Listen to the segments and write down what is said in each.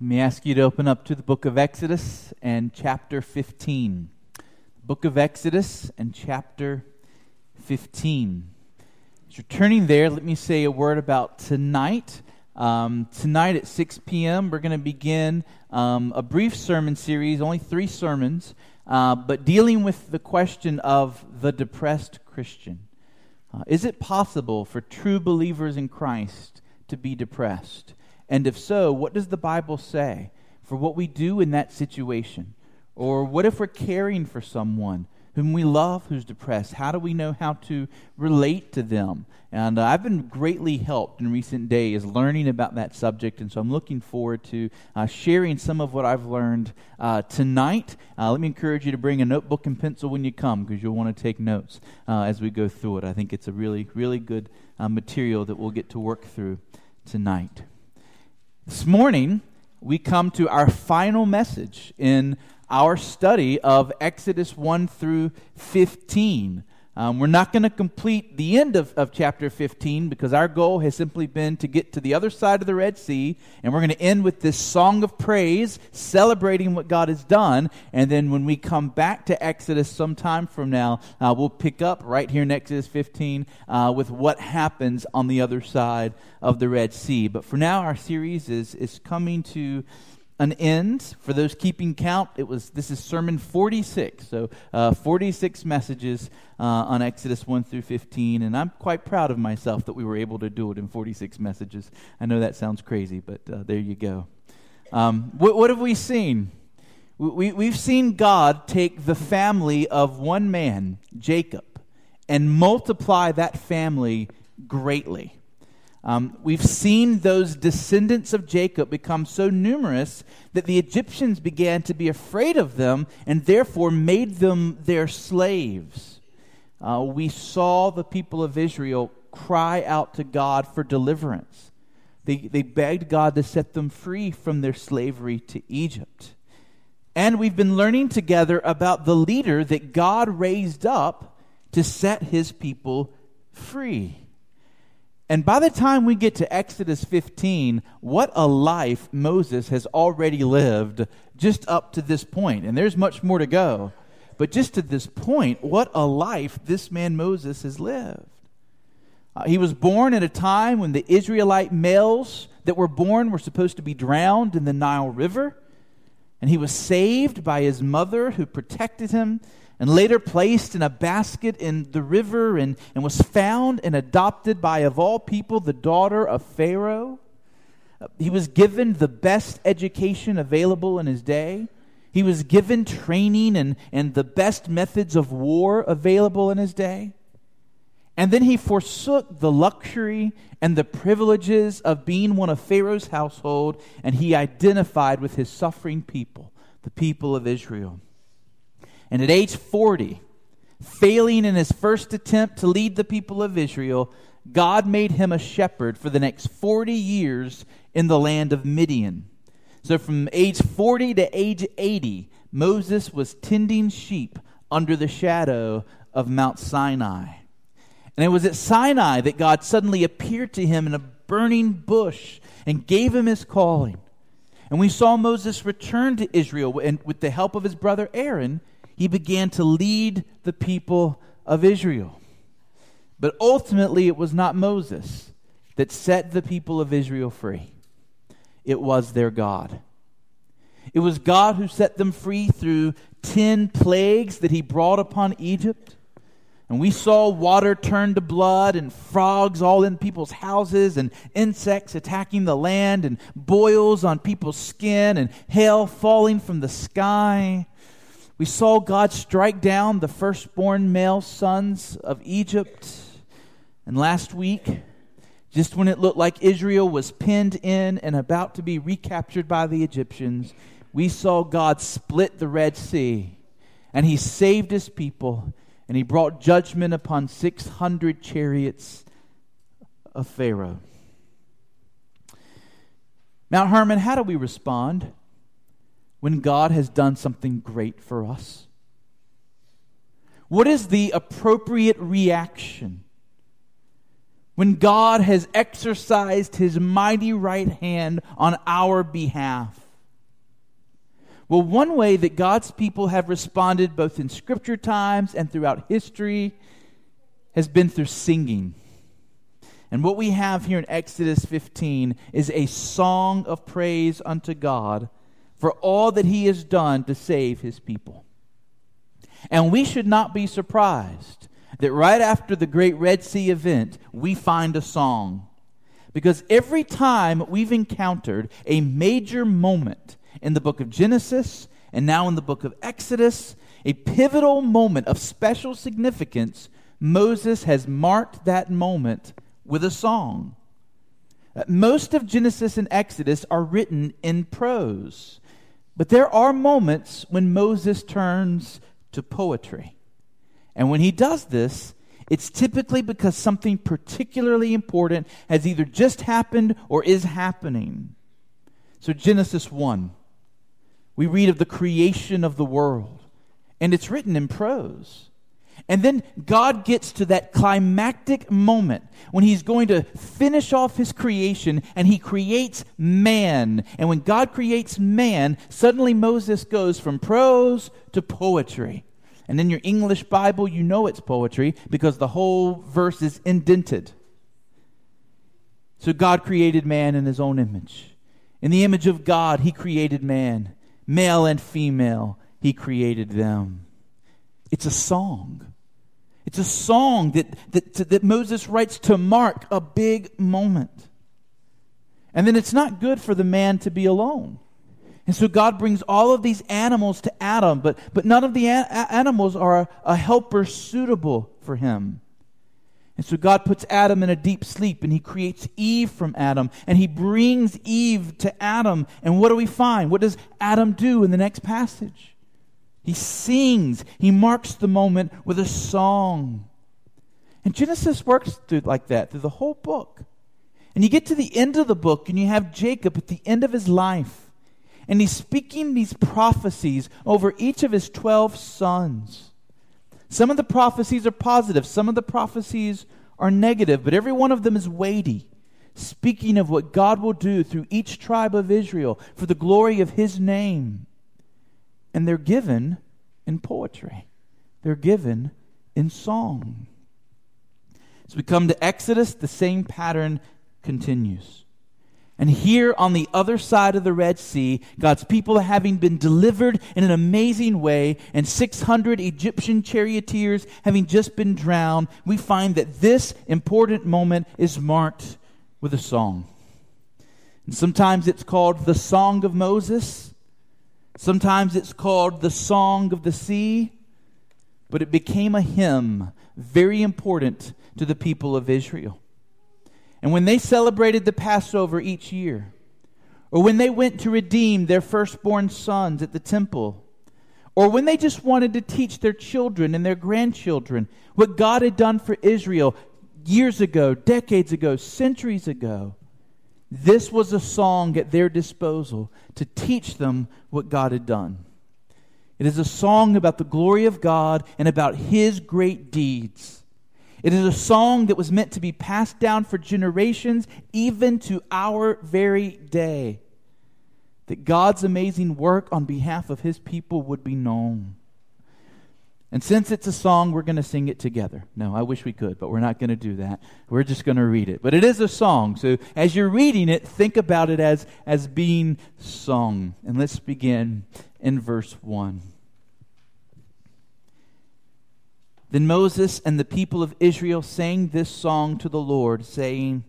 Let me ask you to open up to the book of Exodus and chapter 15. Book of Exodus and chapter 15. As you're turning there, let me say a word about tonight. Um, tonight at 6 p.m., we're going to begin um, a brief sermon series, only three sermons, uh, but dealing with the question of the depressed Christian. Uh, is it possible for true believers in Christ to be depressed? And if so, what does the Bible say for what we do in that situation? Or what if we're caring for someone whom we love who's depressed? How do we know how to relate to them? And uh, I've been greatly helped in recent days learning about that subject, and so I'm looking forward to uh, sharing some of what I've learned uh, tonight. Uh, let me encourage you to bring a notebook and pencil when you come because you'll want to take notes uh, as we go through it. I think it's a really, really good uh, material that we'll get to work through tonight. This morning, we come to our final message in our study of Exodus 1 through 15. Um, we're not going to complete the end of, of chapter 15 because our goal has simply been to get to the other side of the Red Sea, and we're going to end with this song of praise, celebrating what God has done. And then when we come back to Exodus sometime from now, uh, we'll pick up right here in Exodus 15 uh, with what happens on the other side of the Red Sea. But for now, our series is, is coming to an end. For those keeping count it was this is sermon 46 so uh, 46 messages uh, on exodus 1 through 15 and i'm quite proud of myself that we were able to do it in 46 messages. I know that sounds crazy but uh, there you go. Um, what, what, have we seen? We, we've seen god take the family of one man jacob and multiply that family greatly um, we've seen those descendants of Jacob become so numerous that the Egyptians began to be afraid of them and therefore made them their slaves. Uh, we saw the people of Israel cry out to God for deliverance. They, they begged God to set them free from their slavery to Egypt. And we've been learning together about the leader that God raised up to set his people free. And by the time we get to Exodus 15, what a life Moses has already lived just up to this point. And there's much more to go. But just to this point, what a life this man Moses has lived. Uh, he was born at a time when the Israelite males that were born were supposed to be drowned in the Nile River. And he was saved by his mother who protected him and later placed in a basket in the river and, and was found and adopted by, of all people, the daughter of Pharaoh. Uh, he was given the best education available in his day. He was given training and, and the best methods of war available in his day. And then he forsook the luxury and the privileges of being one of Pharaoh's household, and he identified with his suffering people, the people of Israel. And at age 40, failing in his first attempt to lead the people of Israel, God made him a shepherd for the next 40 years in the land of Midian. So from age 40 to age 80, Moses was tending sheep under the shadow of Mount Sinai. And it was at Sinai that God suddenly appeared to him in a burning bush and gave him his calling. And we saw Moses return to Israel, with the help of his brother Aaron, he began to lead the people of Israel. But ultimately, it was not Moses that set the people of Israel free, it was their God. It was God who set them free through 10 plagues that he brought upon Egypt. And we saw water turn to blood and frogs all in people's houses and insects attacking the land and boils on people's skin and hail falling from the sky. We saw God strike down the firstborn male sons of Egypt. And last week, just when it looked like Israel was pinned in and about to be recaptured by the Egyptians, we saw God split the Red Sea. And he saved his people, and he brought judgment upon 600 chariots of Pharaoh. Mount Hermon, how do we respond? When God has done something great for us? What is the appropriate reaction when God has exercised his mighty right hand on our behalf? Well, one way that God's people have responded both in scripture times and throughout history has been through singing. And what we have here in Exodus 15 is a song of praise unto God for all that he has done to save his people. And we should not be surprised that right after the great Red Sea event, we find a song. Because every time we've encountered a major moment in the book of Genesis and now in the book of Exodus, a pivotal moment of special significance, Moses has marked that moment with a song. Uh, most of Genesis and Exodus are written in prose, but there are moments when Moses turns to poetry. And when he does this, it's typically because something particularly important has either just happened or is happening. So, Genesis 1, we read of the creation of the world, and it's written in prose. And then God gets to that climactic moment when he's going to finish off his creation and he creates man. And when God creates man, suddenly Moses goes from prose to poetry. And in your English Bible, you know it's poetry because the whole verse is indented. So God created man in his own image. In the image of God, he created man. Male and female, he created them. It's a song. It's a song that, that, that Moses writes to mark a big moment. And then it's not good for the man to be alone. And so God brings all of these animals to Adam, but, but none of the a- animals are a, a helper suitable for him. And so God puts Adam in a deep sleep and he creates Eve from Adam and he brings Eve to Adam. And what do we find? What does Adam do in the next passage? He sings, he marks the moment with a song. And Genesis works through like that through the whole book. And you get to the end of the book and you have Jacob at the end of his life and he's speaking these prophecies over each of his 12 sons. Some of the prophecies are positive, some of the prophecies are negative, but every one of them is weighty, speaking of what God will do through each tribe of Israel for the glory of his name. And they're given in poetry, they're given in song. As we come to Exodus, the same pattern continues. And here on the other side of the Red Sea, God's people having been delivered in an amazing way, and 600 Egyptian charioteers having just been drowned, we find that this important moment is marked with a song. And sometimes it's called the Song of Moses, sometimes it's called the Song of the Sea, but it became a hymn very important to the people of Israel. And when they celebrated the Passover each year, or when they went to redeem their firstborn sons at the temple, or when they just wanted to teach their children and their grandchildren what God had done for Israel years ago, decades ago, centuries ago, this was a song at their disposal to teach them what God had done. It is a song about the glory of God and about His great deeds. It is a song that was meant to be passed down for generations, even to our very day, that God's amazing work on behalf of his people would be known. And since it's a song, we're going to sing it together. No, I wish we could, but we're not going to do that. We're just going to read it. But it is a song. So as you're reading it, think about it as, as being sung. And let's begin in verse 1. Then Moses and the people of Israel sang this song to the Lord, saying,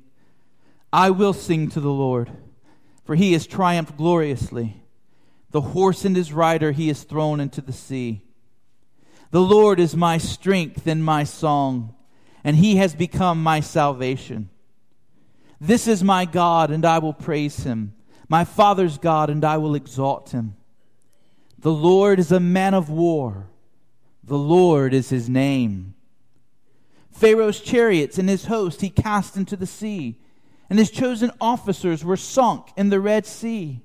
I will sing to the Lord, for he has triumphed gloriously. The horse and his rider he has thrown into the sea. The Lord is my strength and my song, and he has become my salvation. This is my God, and I will praise him, my father's God, and I will exalt him. The Lord is a man of war. The Lord is his name. Pharaoh's chariots and his host he cast into the sea, and his chosen officers were sunk in the Red Sea.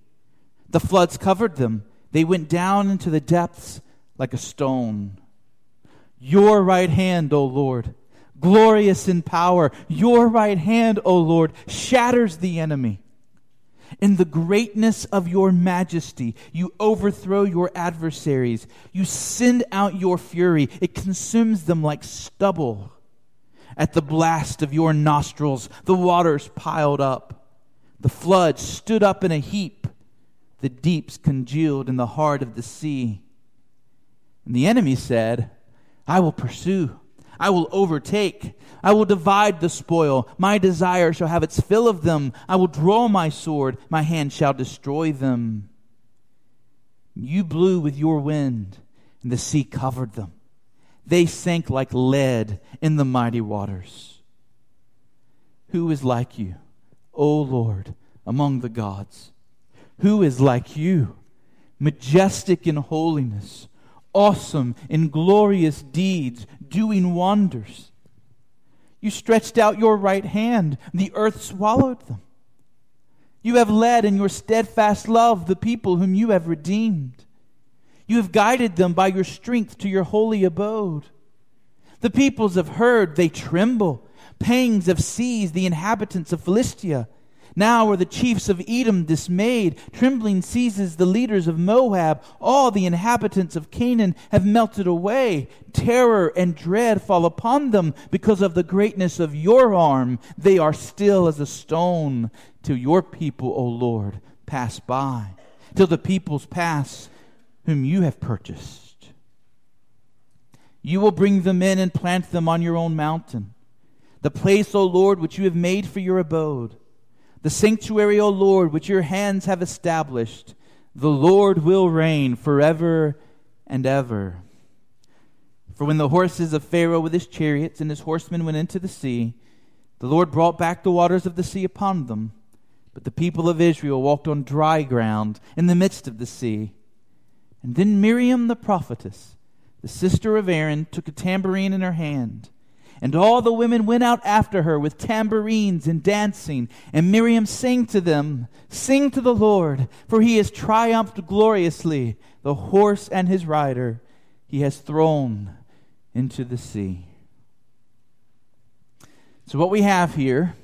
The floods covered them, they went down into the depths like a stone. Your right hand, O Lord, glorious in power, your right hand, O Lord, shatters the enemy. In the greatness of your majesty, you overthrow your adversaries. You send out your fury, it consumes them like stubble. At the blast of your nostrils, the waters piled up. The floods stood up in a heap. The deeps congealed in the heart of the sea. And the enemy said, I will pursue. I will overtake. I will divide the spoil. My desire shall have its fill of them. I will draw my sword. My hand shall destroy them. You blew with your wind, and the sea covered them. They sank like lead in the mighty waters. Who is like you, O Lord, among the gods? Who is like you, majestic in holiness? Awesome in glorious deeds, doing wonders. You stretched out your right hand, the earth swallowed them. You have led in your steadfast love the people whom you have redeemed. You have guided them by your strength to your holy abode. The peoples have heard, they tremble. Pangs have seized the inhabitants of Philistia. Now are the chiefs of Edom dismayed. Trembling seizes the leaders of Moab. All the inhabitants of Canaan have melted away. Terror and dread fall upon them because of the greatness of your arm. They are still as a stone till your people, O Lord, pass by, till the peoples pass whom you have purchased. You will bring them in and plant them on your own mountain, the place, O Lord, which you have made for your abode the sanctuary, O Lord, which your hands have established. The Lord will reign forever and ever. For when the horses of Pharaoh with his chariots and his horsemen went into the sea, the Lord brought back the waters of the sea upon them. But the people of Israel walked on dry ground in the midst of the sea. And then Miriam the prophetess, the sister of Aaron, took a tambourine in her hand and all the women went out after her with tambourines and dancing. And Miriam sang to them, Sing to the Lord, for he has triumphed gloriously. The horse and his rider he has thrown into the sea. So, what we have here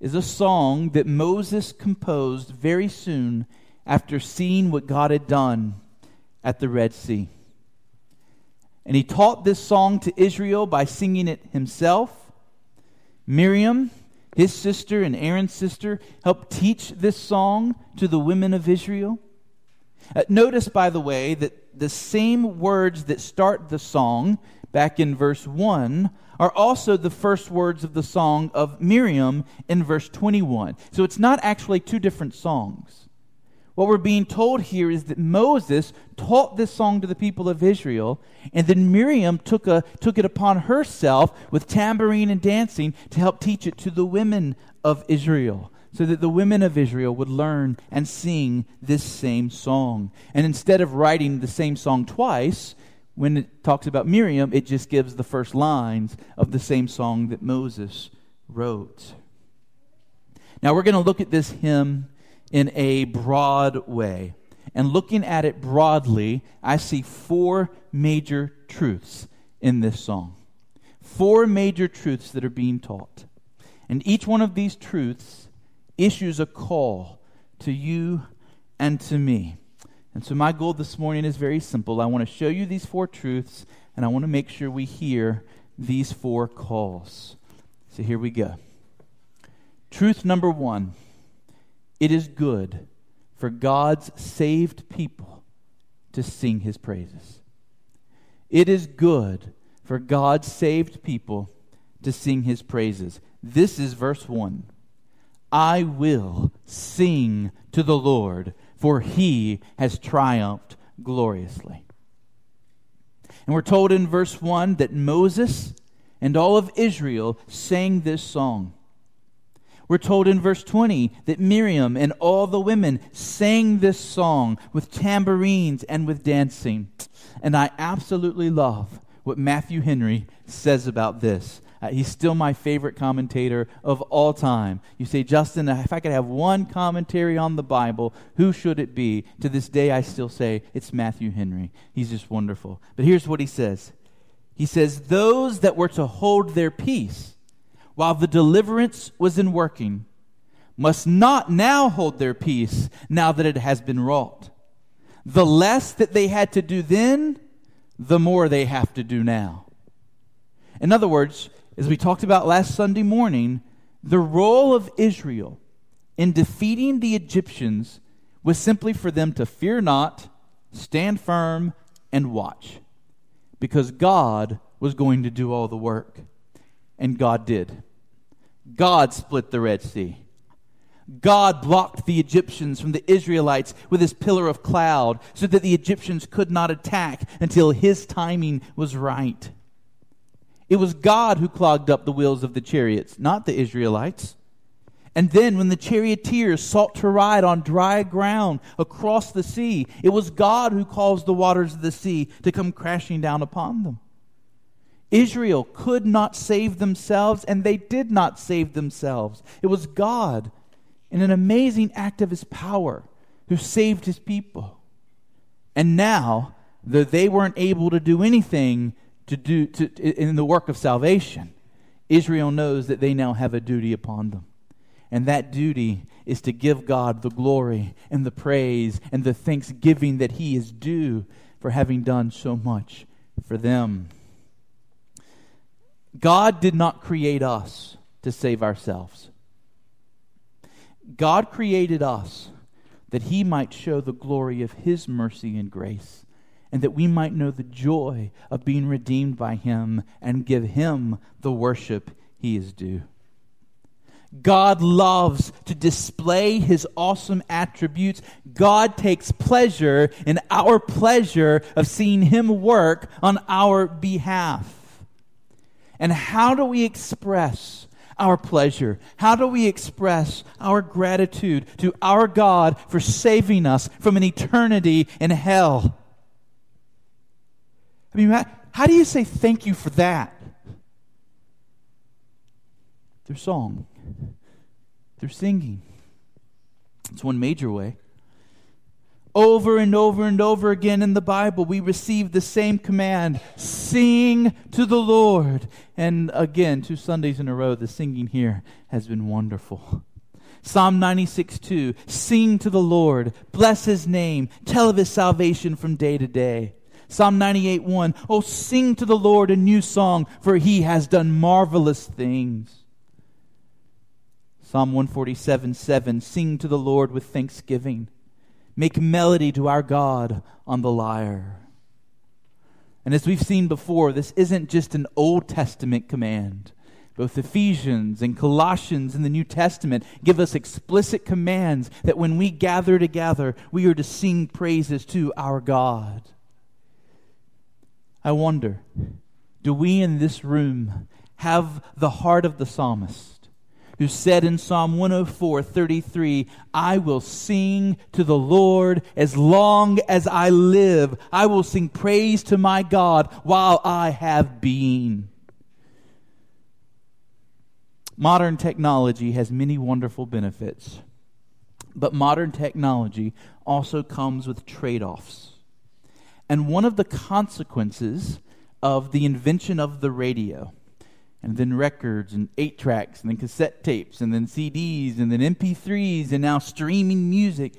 is a song that Moses composed very soon after seeing what God had done at the Red Sea. And he taught this song to Israel by singing it himself. Miriam, his sister and Aaron's sister, helped teach this song to the women of Israel. Uh, notice, by the way, that the same words that start the song back in verse 1 are also the first words of the song of Miriam in verse 21. So it's not actually two different songs. What we're being told here is that Moses taught this song to the people of Israel, and then Miriam took, a, took it upon herself with tambourine and dancing to help teach it to the women of Israel, so that the women of Israel would learn and sing this same song. And instead of writing the same song twice, when it talks about Miriam, it just gives the first lines of the same song that Moses wrote. Now we're going to look at this hymn in a broad way. And looking at it broadly, I see four major truths in this song. Four major truths that are being taught. And each one of these truths issues a call to you and to me. And so, my goal this morning is very simple. I want to show you these four truths, and I want to make sure we hear these four calls. So, here we go. Truth number one it is good for God's saved people to sing his praises. It is good for God's saved people to sing his praises. This is verse 1. I will sing to the Lord, for he has triumphed gloriously. And we're told in verse 1 that Moses and all of Israel sang this song. We're told in verse 20 that Miriam and all the women sang this song with tambourines and with dancing. And I absolutely love what Matthew Henry says about this. Uh, he's still my favorite commentator of all time. You say, Justin, if I could have one commentary on the Bible, who should it be? To this day, I still say it's Matthew Henry. He's just wonderful. But here's what he says He says, Those that were to hold their peace while the deliverance was in working, must not now hold their peace now that it has been wrought. The less that they had to do then, the more they have to do now. In other words, as we talked about last Sunday morning, the role of Israel in defeating the Egyptians was simply for them to fear not, stand firm, and watch. Because God was going to do all the work. And God did. God split the Red Sea. God blocked the Egyptians from the Israelites with his pillar of cloud so that the Egyptians could not attack until his timing was right. It was God who clogged up the wheels of the chariots, not the Israelites. And then, when the charioteers sought to ride on dry ground across the sea, it was God who caused the waters of the sea to come crashing down upon them. Israel could not save themselves, and they did not save themselves. It was God, in an amazing act of his power, who saved his people. And now, though they weren't able to do anything to do to, in the work of salvation, Israel knows that they now have a duty upon them. And that duty is to give God the glory and the praise and the thanksgiving that He is due for having done so much for them. God did not create us to save ourselves. God created us that He might show the glory of His mercy and grace, and that we might know the joy of being redeemed by Him and give Him the worship He is due. God loves to display his awesome attributes. God takes pleasure in our pleasure of seeing him work on our behalf. And how do we express our pleasure? How do we express our gratitude to our God for saving us from an eternity in hell? I mean, how do you say thank you for that? Through song through singing. It's one major way. Over and over and over again in the Bible, we receive the same command sing to the Lord. And again, two Sundays in a row, the singing here has been wonderful. Psalm 96 2 Sing to the Lord, bless his name, tell of his salvation from day to day. Psalm 98 1 Oh, sing to the Lord a new song, for he has done marvelous things. Psalm 147 7 Sing to the Lord with thanksgiving, make melody to our God on the lyre. And as we've seen before, this isn't just an Old Testament command. Both Ephesians and Colossians in the New Testament give us explicit commands that when we gather together, we are to sing praises to our God. I wonder, do we in this room have the heart of the psalmist? Who said in Psalm 104 33, I will sing to the Lord as long as I live. I will sing praise to my God while I have being. Modern technology has many wonderful benefits, but modern technology also comes with trade offs. And one of the consequences of the invention of the radio and then records and eight tracks and then cassette tapes and then CDs and then MP3s and now streaming music.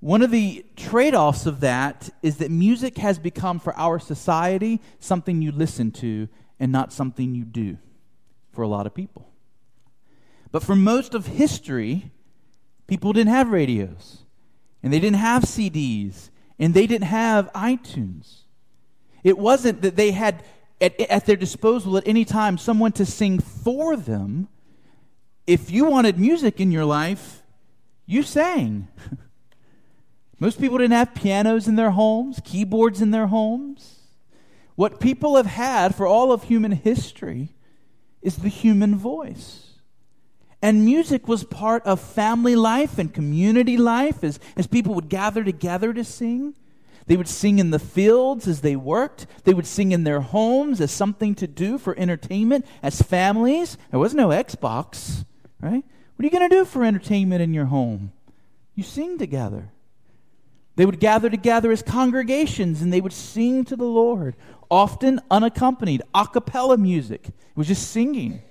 One of the trade offs of that is that music has become for our society something you listen to and not something you do for a lot of people. But for most of history, people didn't have radios and they didn't have CDs and they didn't have iTunes. It wasn't that they had at, at their disposal at any time someone to sing for them. If you wanted music in your life, you sang. Most people didn't have pianos in their homes, keyboards in their homes. What people have had for all of human history is the human voice. And music was part of family life and community life as, as people would gather together to sing. They would sing in the fields as they worked. They would sing in their homes as something to do for entertainment as families. There was no Xbox, right? What are you going to do for entertainment in your home? You sing together. They would gather together as congregations and they would sing to the Lord, often unaccompanied, a cappella music. It was just singing.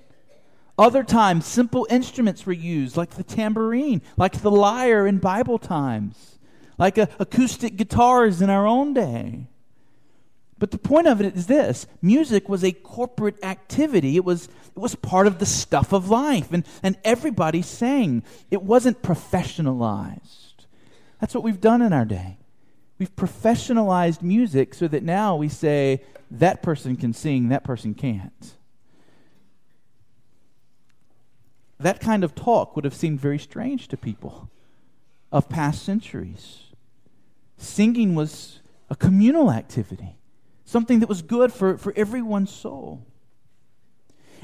Other times, simple instruments were used, like the tambourine, like the lyre in Bible times, like a, acoustic guitars in our own day. But the point of it is this music was a corporate activity. It was, it was part of the stuff of life, and, and everybody sang. It wasn't professionalized. That's what we've done in our day. We've professionalized music so that now we say that person can sing, that person can't. That kind of talk would have seemed very strange to people of past centuries. Singing was a communal activity something that was good for, for everyone's soul.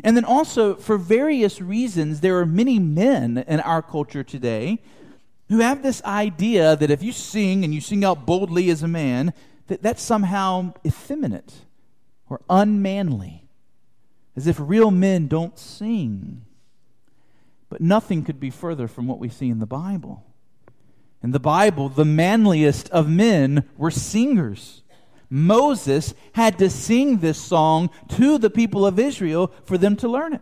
And then also, for various reasons, there are many men in our culture today who have this idea that if you sing and you sing out boldly as a man, that that's somehow effeminate or unmanly, as if real men don't sing. But nothing could be further from what we see in the Bible. In the Bible, the manliest of men were singers. Moses had to sing this song to the people of Israel for them to learn it.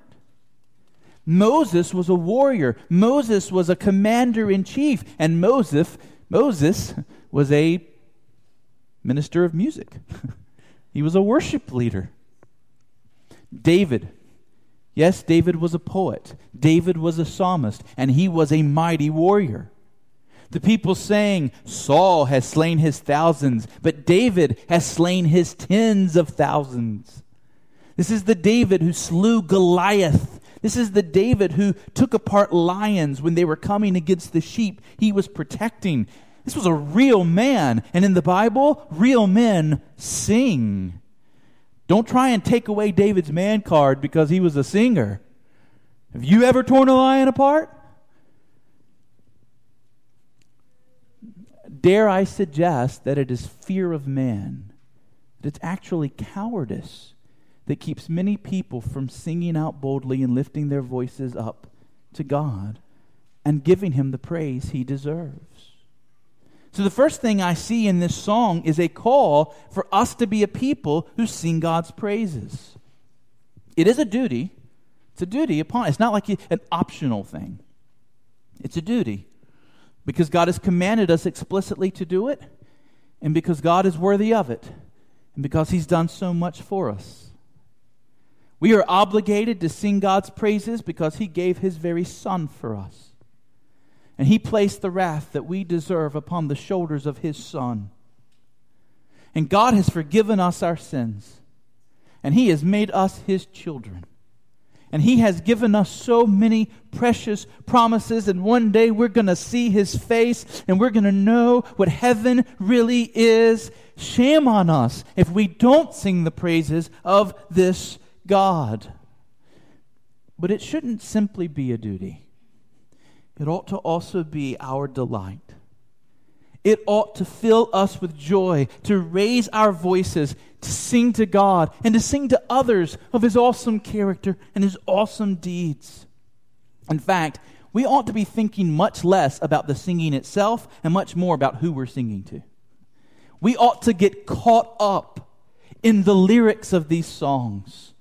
Moses was a warrior. Moses was a commander in chief. And Moses, Moses was a minister of music. he was a worship leader. David. Yes, David was a poet. David was a psalmist. And he was a mighty warrior. The people saying, Saul has slain his thousands, but David has slain his tens of thousands. This is the David who slew Goliath. This is the David who took apart lions when they were coming against the sheep he was protecting. This was a real man. And in the Bible, real men sing. Don't try and take away David's man card because he was a singer. Have you ever torn a lion apart? Dare I suggest that it is fear of man, that it's actually cowardice that keeps many people from singing out boldly and lifting their voices up to God and giving Him the praise He deserves. So, the first thing I see in this song is a call for us to be a people who sing God's praises. It is a duty. It's a duty upon It's not like an optional thing. It's a duty because God has commanded us explicitly to do it, and because God is worthy of it, and because He's done so much for us. We are obligated to sing God's praises because He gave His very Son for us. And He placed the wrath that we deserve upon the shoulders of His Son. And God has forgiven us our sins, and He has made us His children. And He has given us so many precious promises. And one day we're going to see His face and we're going to know what heaven really is. Shame on us if we don't sing the praises of this God. But it shouldn't simply be a duty, it ought to also be our delight. It ought to fill us with joy, to raise our voices, to sing to God, and to sing to others of His awesome character and His awesome deeds. In fact, we ought to be thinking much less about the singing itself and much more about who we're singing to. We ought to get caught up in the lyrics of these songs.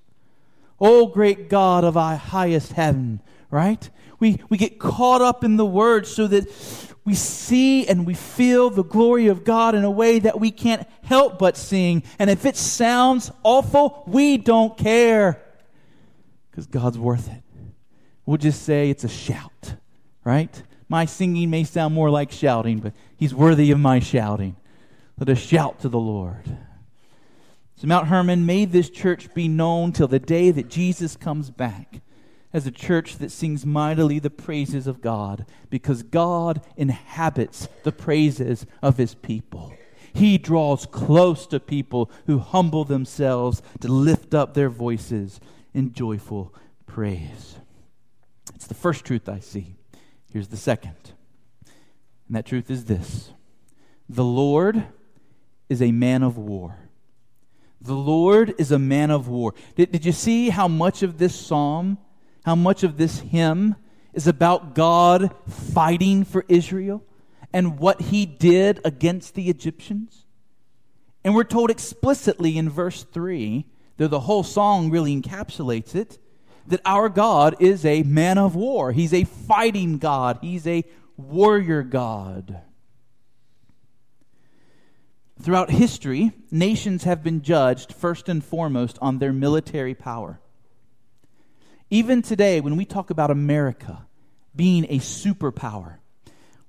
Oh, great God of our highest heaven, right? We, we get caught up in the words so that we see and we feel the glory of God in a way that we can't help but sing. And if it sounds awful, we don't care because God's worth it. We'll just say it's a shout, right? My singing may sound more like shouting, but He's worthy of my shouting. Let us shout to the Lord. So, Mount Hermon, may this church be known till the day that Jesus comes back as a church that sings mightily the praises of God because God inhabits the praises of his people. He draws close to people who humble themselves to lift up their voices in joyful praise. It's the first truth I see. Here's the second. And that truth is this The Lord is a man of war. The Lord is a man of war. Did, did you see how much of this psalm how much of this hymn is about God fighting for Israel and what he did against the Egyptians. And we're told explicitly in verse 3, though the whole song really encapsulates it, that our God is a man of war. He's a fighting God, He's a warrior God. Throughout history, nations have been judged first and foremost on their military power. Even today, when we talk about America being a superpower,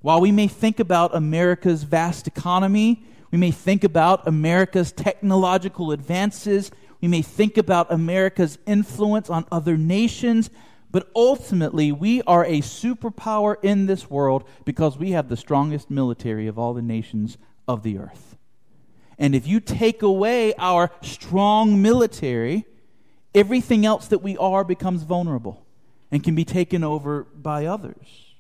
while we may think about America's vast economy, we may think about America's technological advances, we may think about America's influence on other nations, but ultimately, we are a superpower in this world because we have the strongest military of all the nations of the earth. And if you take away our strong military, everything else that we are becomes vulnerable and can be taken over by others.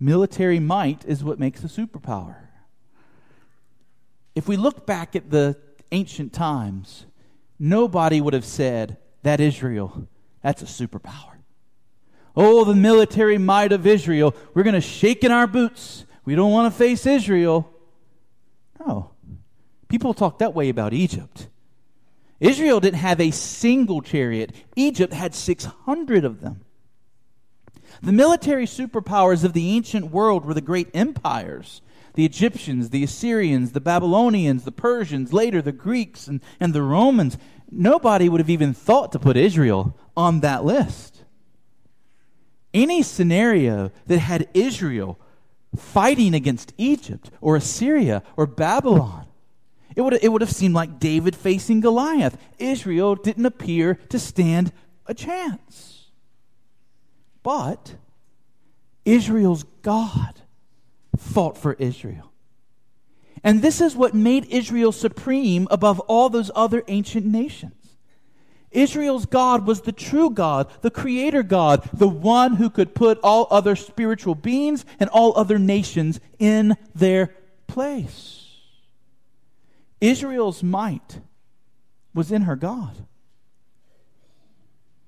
Military might is what makes a superpower. If we look back at the ancient times, nobody would have said, That Israel, that's a superpower. Oh, the military might of Israel. We're going to shake in our boots. We don't want to face Israel. No. People talk that way about Egypt. Israel didn't have a single chariot, Egypt had 600 of them. The military superpowers of the ancient world were the great empires the Egyptians, the Assyrians, the Babylonians, the Persians, later the Greeks, and, and the Romans. Nobody would have even thought to put Israel on that list. Any scenario that had Israel fighting against Egypt or Assyria or Babylon it would, it would have seemed like David facing Goliath. Israel didn't appear to stand a chance. But Israel's God fought for Israel. And this is what made Israel supreme above all those other ancient nations. Israel's God was the true God, the creator God, the one who could put all other spiritual beings and all other nations in their place. Israel's might was in her God.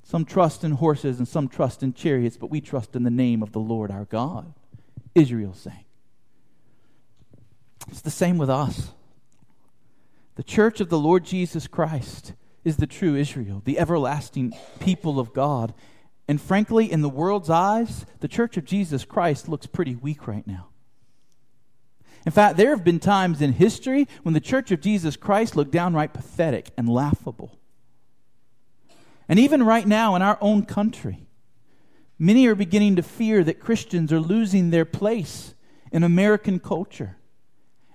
Some trust in horses and some trust in chariots, but we trust in the name of the Lord our God. Israel sang. It's the same with us. The church of the Lord Jesus Christ is the true Israel, the everlasting people of God. And frankly, in the world's eyes, the church of Jesus Christ looks pretty weak right now. In fact, there have been times in history when the Church of Jesus Christ looked downright pathetic and laughable. And even right now in our own country, many are beginning to fear that Christians are losing their place in American culture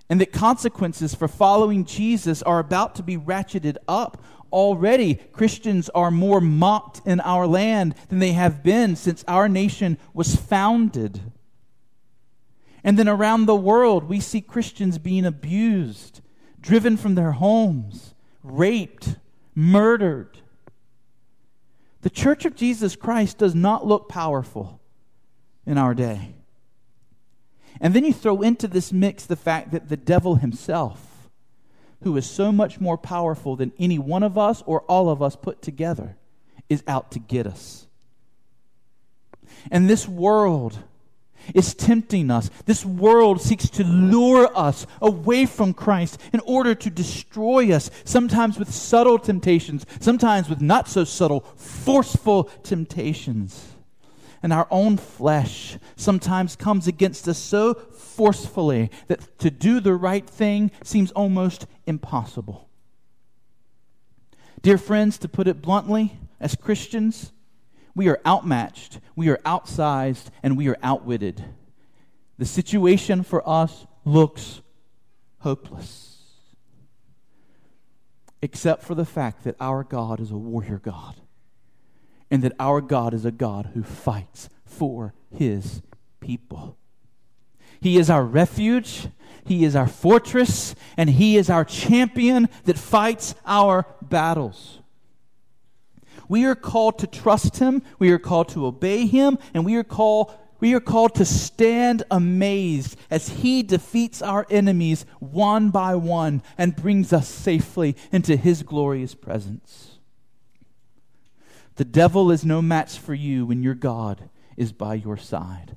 and that consequences for following Jesus are about to be ratcheted up. Already, Christians are more mocked in our land than they have been since our nation was founded. And then around the world, we see Christians being abused, driven from their homes, raped, murdered. The church of Jesus Christ does not look powerful in our day. And then you throw into this mix the fact that the devil himself, who is so much more powerful than any one of us or all of us put together, is out to get us. And this world is tempting us. This world seeks to lure us away from Christ in order to destroy us, sometimes with subtle temptations, sometimes with not so subtle, forceful temptations. And our own flesh sometimes comes against us so forcefully that to do the right thing seems almost impossible. Dear friends, to put it bluntly, as Christians, we are outmatched, we are outsized, and we are outwitted. The situation for us looks hopeless, except for the fact that our God is a warrior God, and that our God is a God who fights for his people. He is our refuge. He is our fortress, and He is our champion that fights our battles. We are called to trust him, we are called to obey him, and we are called we are called to stand amazed as he defeats our enemies one by one and brings us safely into his glorious presence. The devil is no match for you when your God is by your side.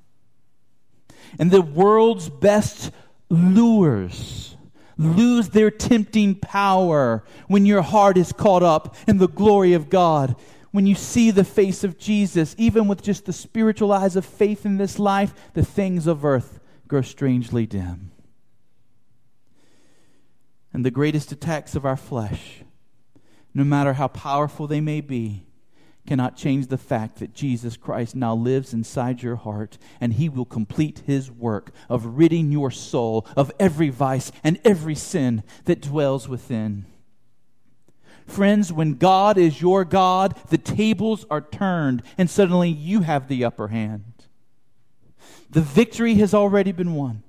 And the world's best lures lose their tempting power when your heart is caught up in the glory of God. when you see the face of Jesus, even with just the spiritual eyes of faith in this life, the things of earth grow strangely dim. And the greatest attacks of our flesh, no matter how powerful they may be, cannot change the fact that Jesus Christ now lives inside your heart and he will complete his work of ridding your soul of every vice and every sin that dwells within. Friends, when God is your God, the tables are turned and suddenly you have the upper hand. The victory has already been won.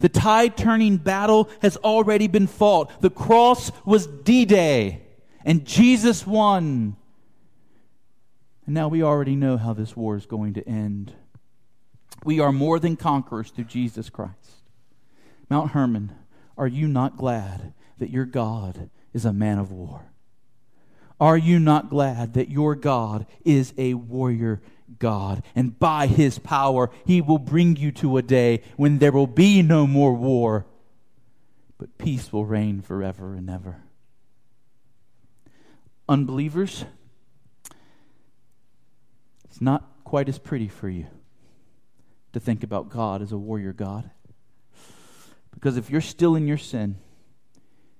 The tide turning battle has already been fought. The cross was D Day, and Jesus won. And now we already know how this war is going to end. We are more than conquerors through Jesus Christ. Mount Hermon, are you not glad that your God is a man of war? Are you not glad that your God is a warrior God? And by his power, he will bring you to a day when there will be no more war, but peace will reign forever and ever. Unbelievers, it's not quite as pretty for you to think about God as a warrior God. Because if you're still in your sin,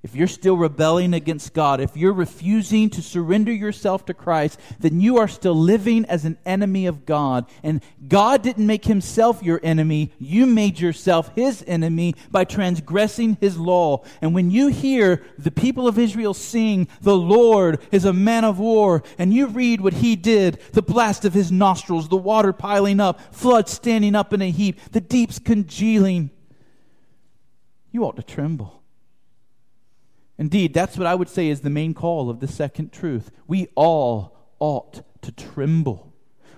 if you're still rebelling against God, if you're refusing to surrender yourself to Christ, then you are still living as an enemy of God. And God didn't make himself your enemy. You made yourself his enemy by transgressing his law. And when you hear the people of Israel sing, The Lord is a man of war, and you read what he did the blast of his nostrils, the water piling up, floods standing up in a heap, the deeps congealing, you ought to tremble. Indeed, that's what I would say is the main call of the second truth. We all ought to tremble.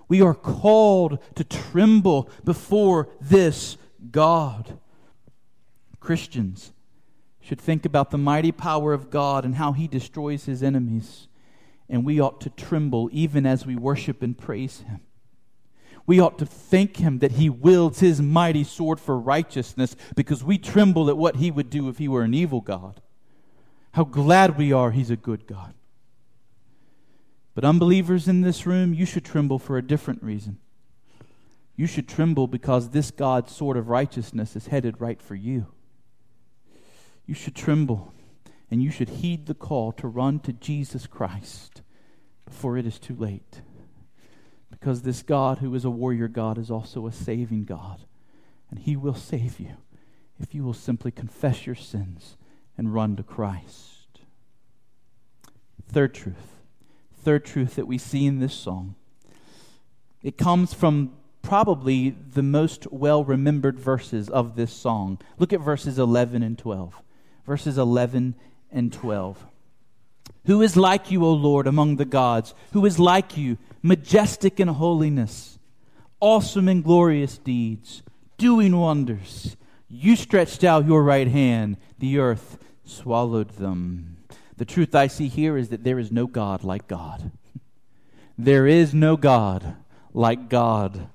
We are called to tremble before this God. Christians should think about the mighty power of God and how he destroys his enemies. And we ought to tremble even as we worship and praise him. We ought to thank him that he wields his mighty sword for righteousness because we tremble at what he would do if he were an evil God how glad we are He's a good God. But unbelievers in this room, you should tremble for a different reason. You should tremble because this God's sword of righteousness is headed right for you. You should tremble and you should heed the call to run to Jesus Christ before it is too late. Because this God, who is a warrior God, is also a saving God. And He will save you if you will simply confess your sins and run to Christ. Third truth. Third truth that we see in this song. It comes from probably the most well remembered verses of this song. Look at verses 11 and 12. Verses 11 and 12. Who is like you, O Lord, among the gods? Who is like you, majestic in holiness, awesome in glorious deeds, doing wonders? You stretched out your right hand, the earth swallowed them. The truth I see here is that there is no God like God. There is no God like God.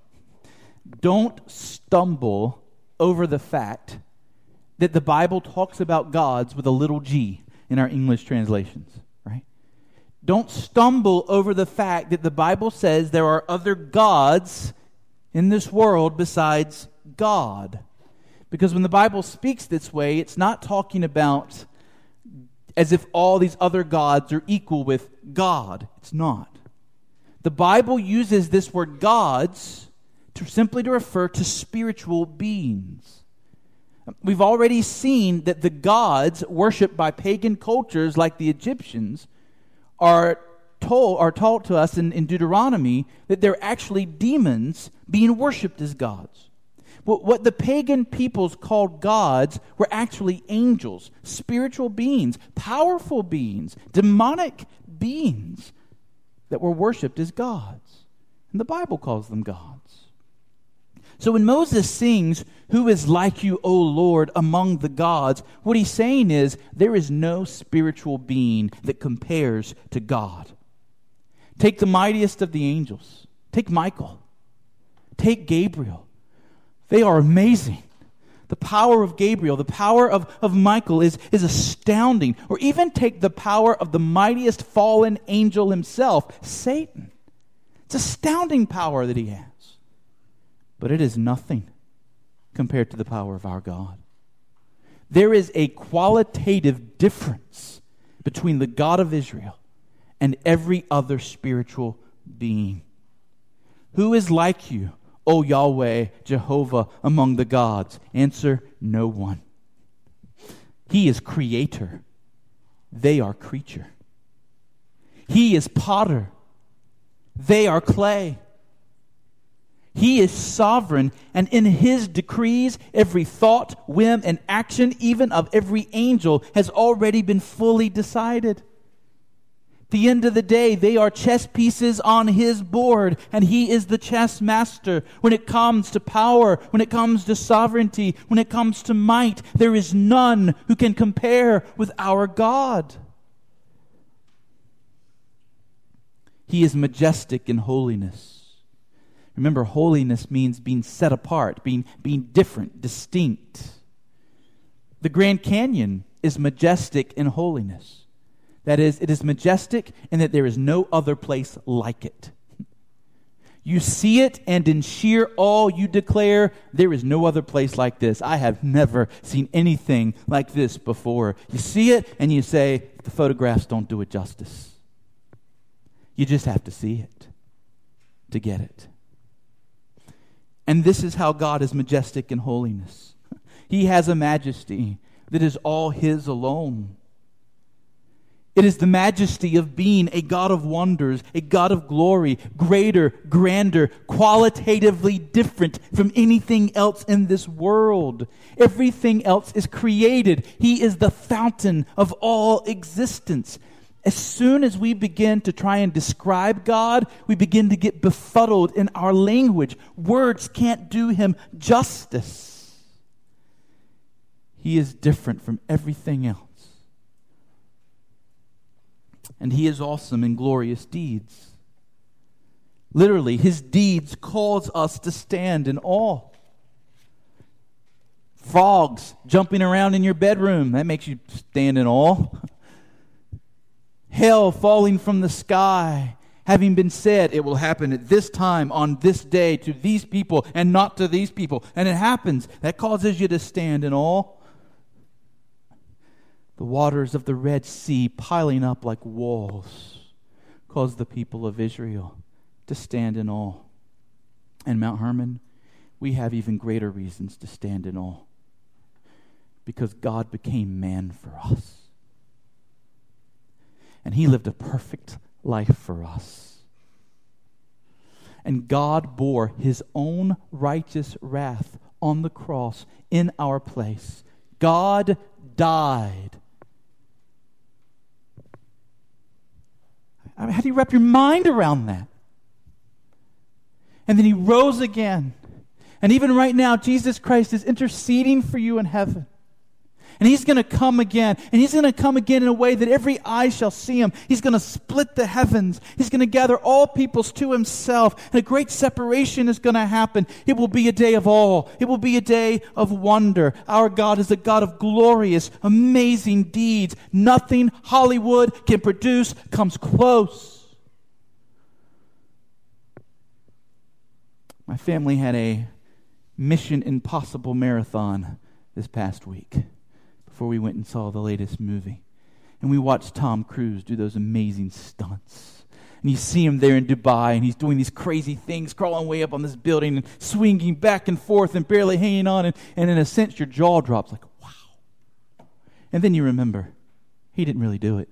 Don't stumble over the fact that the Bible talks about gods with a little g in our English translations, right? Don't stumble over the fact that the Bible says there are other gods in this world besides God. Because when the Bible speaks this way, it's not talking about as if all these other gods are equal with God. It's not. The Bible uses this word gods to simply to refer to spiritual beings. We've already seen that the gods worshipped by pagan cultures like the Egyptians are told are taught to us in, in Deuteronomy that they're actually demons being worshipped as gods. What the pagan peoples called gods were actually angels, spiritual beings, powerful beings, demonic beings that were worshiped as gods. And the Bible calls them gods. So when Moses sings, Who is like you, O Lord, among the gods, what he's saying is, There is no spiritual being that compares to God. Take the mightiest of the angels, take Michael, take Gabriel. They are amazing. The power of Gabriel, the power of, of Michael is, is astounding. Or even take the power of the mightiest fallen angel himself, Satan. It's astounding power that he has. But it is nothing compared to the power of our God. There is a qualitative difference between the God of Israel and every other spiritual being. Who is like you, O Yahweh, Jehovah, among the gods? Answer no one. He is creator, they are creature. He is potter, they are clay. He is sovereign, and in his decrees, every thought, whim, and action, even of every angel, has already been fully decided. The end of the day, they are chess pieces on his board, and he is the chess master. When it comes to power, when it comes to sovereignty, when it comes to might, there is none who can compare with our God. He is majestic in holiness. Remember, holiness means being set apart, being, being different, distinct. The Grand Canyon is majestic in holiness. That is, it is majestic and that there is no other place like it. You see it, and in sheer awe, you declare, There is no other place like this. I have never seen anything like this before. You see it, and you say, The photographs don't do it justice. You just have to see it to get it. And this is how God is majestic in holiness. He has a majesty that is all His alone. It is the majesty of being a God of wonders, a God of glory, greater, grander, qualitatively different from anything else in this world. Everything else is created. He is the fountain of all existence. As soon as we begin to try and describe God, we begin to get befuddled in our language. Words can't do him justice. He is different from everything else. And he is awesome in glorious deeds. Literally, his deeds cause us to stand in awe. Frogs jumping around in your bedroom, that makes you stand in awe. hail falling from the sky, having been said, it will happen at this time, on this day, to these people, and not to these people. And it happens. That causes you to stand in awe. The waters of the Red Sea piling up like walls caused the people of Israel to stand in awe. And Mount Hermon, we have even greater reasons to stand in awe because God became man for us and he lived a perfect life for us. And God bore his own righteous wrath on the cross in our place. God died. I mean, how do you wrap your mind around that? And then he rose again. And even right now, Jesus Christ is interceding for you in heaven. And he's going to come again. And he's going to come again in a way that every eye shall see him. He's going to split the heavens. He's going to gather all peoples to himself. And a great separation is going to happen. It will be a day of awe. It will be a day of wonder. Our God is a God of glorious, amazing deeds. Nothing Hollywood can produce comes close. My family had a Mission Impossible marathon this past week before we went and saw the latest movie. And we watched Tom Cruise do those amazing stunts. And you see him there in Dubai, and he's doing these crazy things, crawling way up on this building and swinging back and forth and barely hanging on. And, and in a sense, your jaw drops like, wow. And then you remember, he didn't really do it.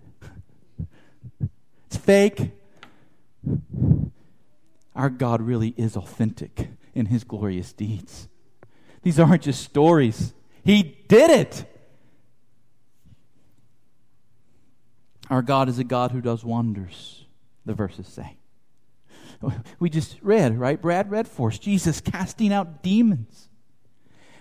it's fake. Our God really is authentic in his glorious deeds. These aren't just stories, he did it. Our God is a God who does wonders, the verses say. We just read, right? Brad read for us Jesus casting out demons.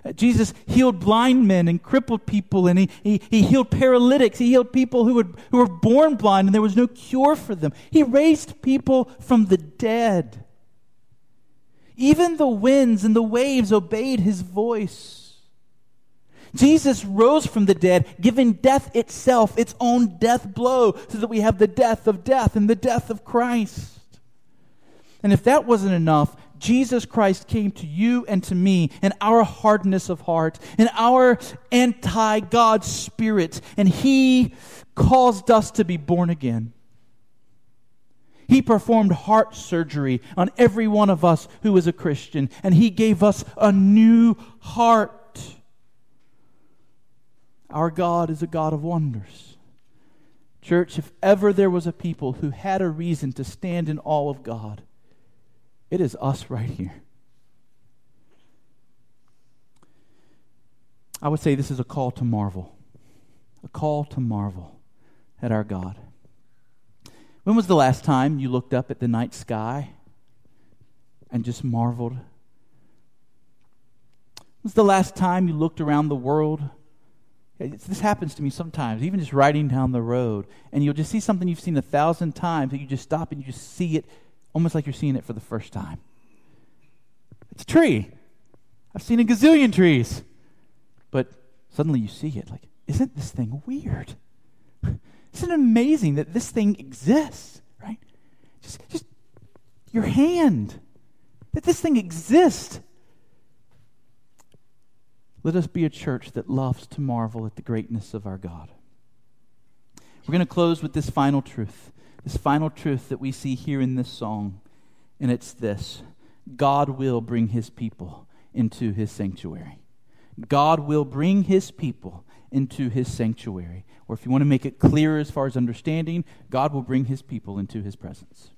Uh, Jesus healed blind men and crippled people, and he, he, he healed paralytics. He healed people who, would, who were born blind, and there was no cure for them. He raised people from the dead. Even the winds and the waves obeyed his voice. Jesus rose from the dead, giving death itself its own death blow, so that we have the death of death and the death of Christ. And if that wasn't enough, Jesus Christ came to you and to me in our hardness of heart, in our anti God spirit, and He caused us to be born again. He performed heart surgery on every one of us who is a Christian, and He gave us a new heart. Our God is a God of wonders. Church, if ever there was a people who had a reason to stand in awe of God, it is us right here. I would say this is a call to marvel. A call to marvel at our God. When was the last time you looked up at the night sky and just marveled? When was the last time you looked around the world? This happens to me sometimes, even just riding down the road, and you'll just see something you've seen a thousand times, and you just stop and you just see it almost like you're seeing it for the first time. It's a tree. I've seen a gazillion trees. But suddenly you see it like, isn't this thing weird? Isn't it amazing that this thing exists, right? Just, just your hand, that this thing exists. Let us be a church that loves to marvel at the greatness of our God. We're going to close with this final truth, this final truth that we see here in this song, and it's this God will bring his people into his sanctuary. God will bring his people into his sanctuary. Or if you want to make it clearer as far as understanding, God will bring his people into his presence.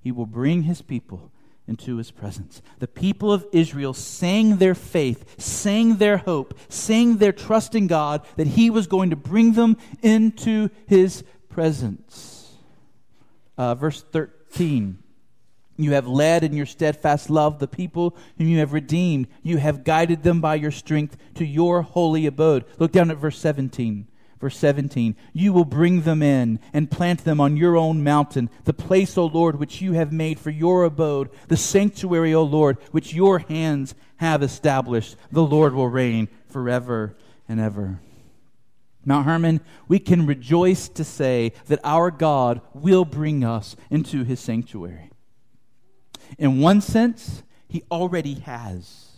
He will bring his people into his presence. The people of Israel sang their faith, sang their hope, sang their trust in God that he was going to bring them into his presence. Uh, verse 13. You have led in your steadfast love the people whom you have redeemed. You have guided them by your strength to your holy abode. Look down at verse 17. Verse 17, you will bring them in and plant them on your own mountain, the place, O Lord, which you have made for your abode, the sanctuary, O Lord, which your hands have established. The Lord will reign forever and ever. Mount Hermon, we can rejoice to say that our God will bring us into his sanctuary. In one sense, he already has.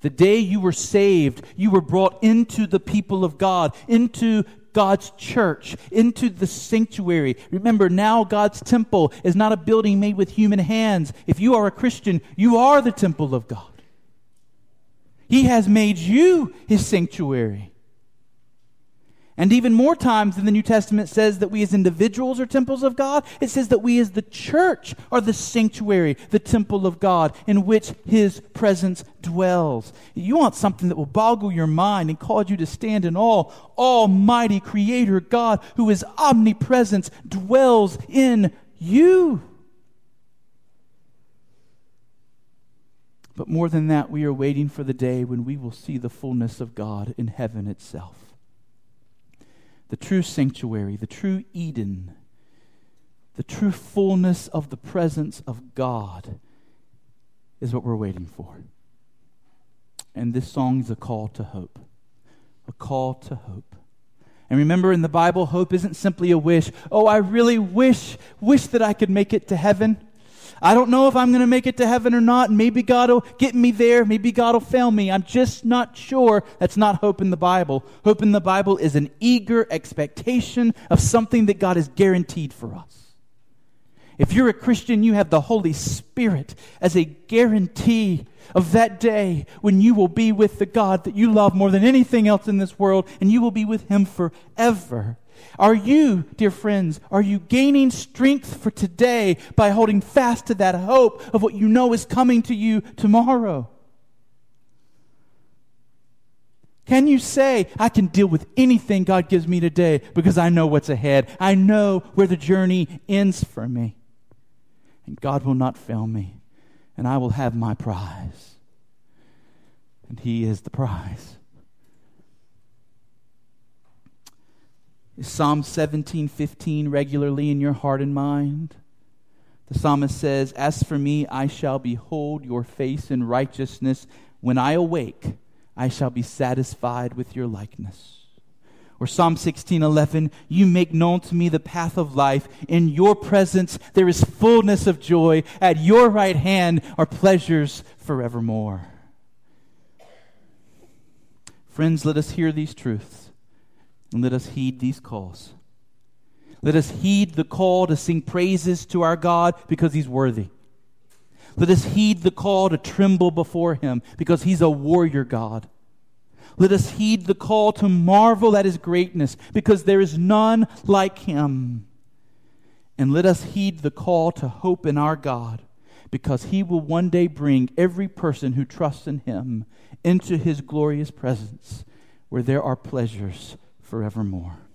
The day you were saved, you were brought into the people of God, into God's church, into the sanctuary. Remember, now God's temple is not a building made with human hands. If you are a Christian, you are the temple of God. He has made you his sanctuary. And even more times in the New Testament says that we as individuals are temples of God, it says that we as the church are the sanctuary, the temple of God, in which His presence dwells. You want something that will boggle your mind and cause you to stand in awe. Almighty Creator God, who is omnipresence, dwells in you. But more than that, we are waiting for the day when we will see the fullness of God in heaven itself the true sanctuary, the true Eden, the true fullness of the presence of God is what we're waiting for. And this song is a call to hope. A call to hope. And remember in the Bible, hope isn't simply a wish. Oh, I really wish, wish that I could make it to heaven. I don't know if I'm going to make it to heaven or not. Maybe God will get me there. Maybe God will fail me. I'm just not sure. That's not hope in the Bible. Hope in the Bible is an eager expectation of something that God has guaranteed for us. If you're a Christian, you have the Holy Spirit as a guarantee of that day when you will be with the God that you love more than anything else in this world, and you will be with Him forever. Are you, dear friends, are you gaining strength for today by holding fast to that hope of what you know is coming to you tomorrow? Can you say, I can deal with anything God gives me today because I know what's ahead? I know where the journey ends for me. And God will not fail me, and I will have my prize. And He is the prize. Is Psalm 17:15 regularly in your heart and mind? The psalmist says, As for me, I shall behold your face in righteousness. When I awake, I shall be satisfied with your likeness. Or Psalm 16:11, you make known to me the path of life. In your presence there is fullness of joy. At your right hand are pleasures forevermore. Friends, let us hear these truths and let us heed these calls. Let us heed the call to sing praises to our God because he's worthy. Let us heed the call to tremble before him because he's a warrior God. Let us heed the call to marvel at his greatness because there is none like him. And let us heed the call to hope in our God because he will one day bring every person who trusts in him into his glorious presence where there are pleasures forevermore.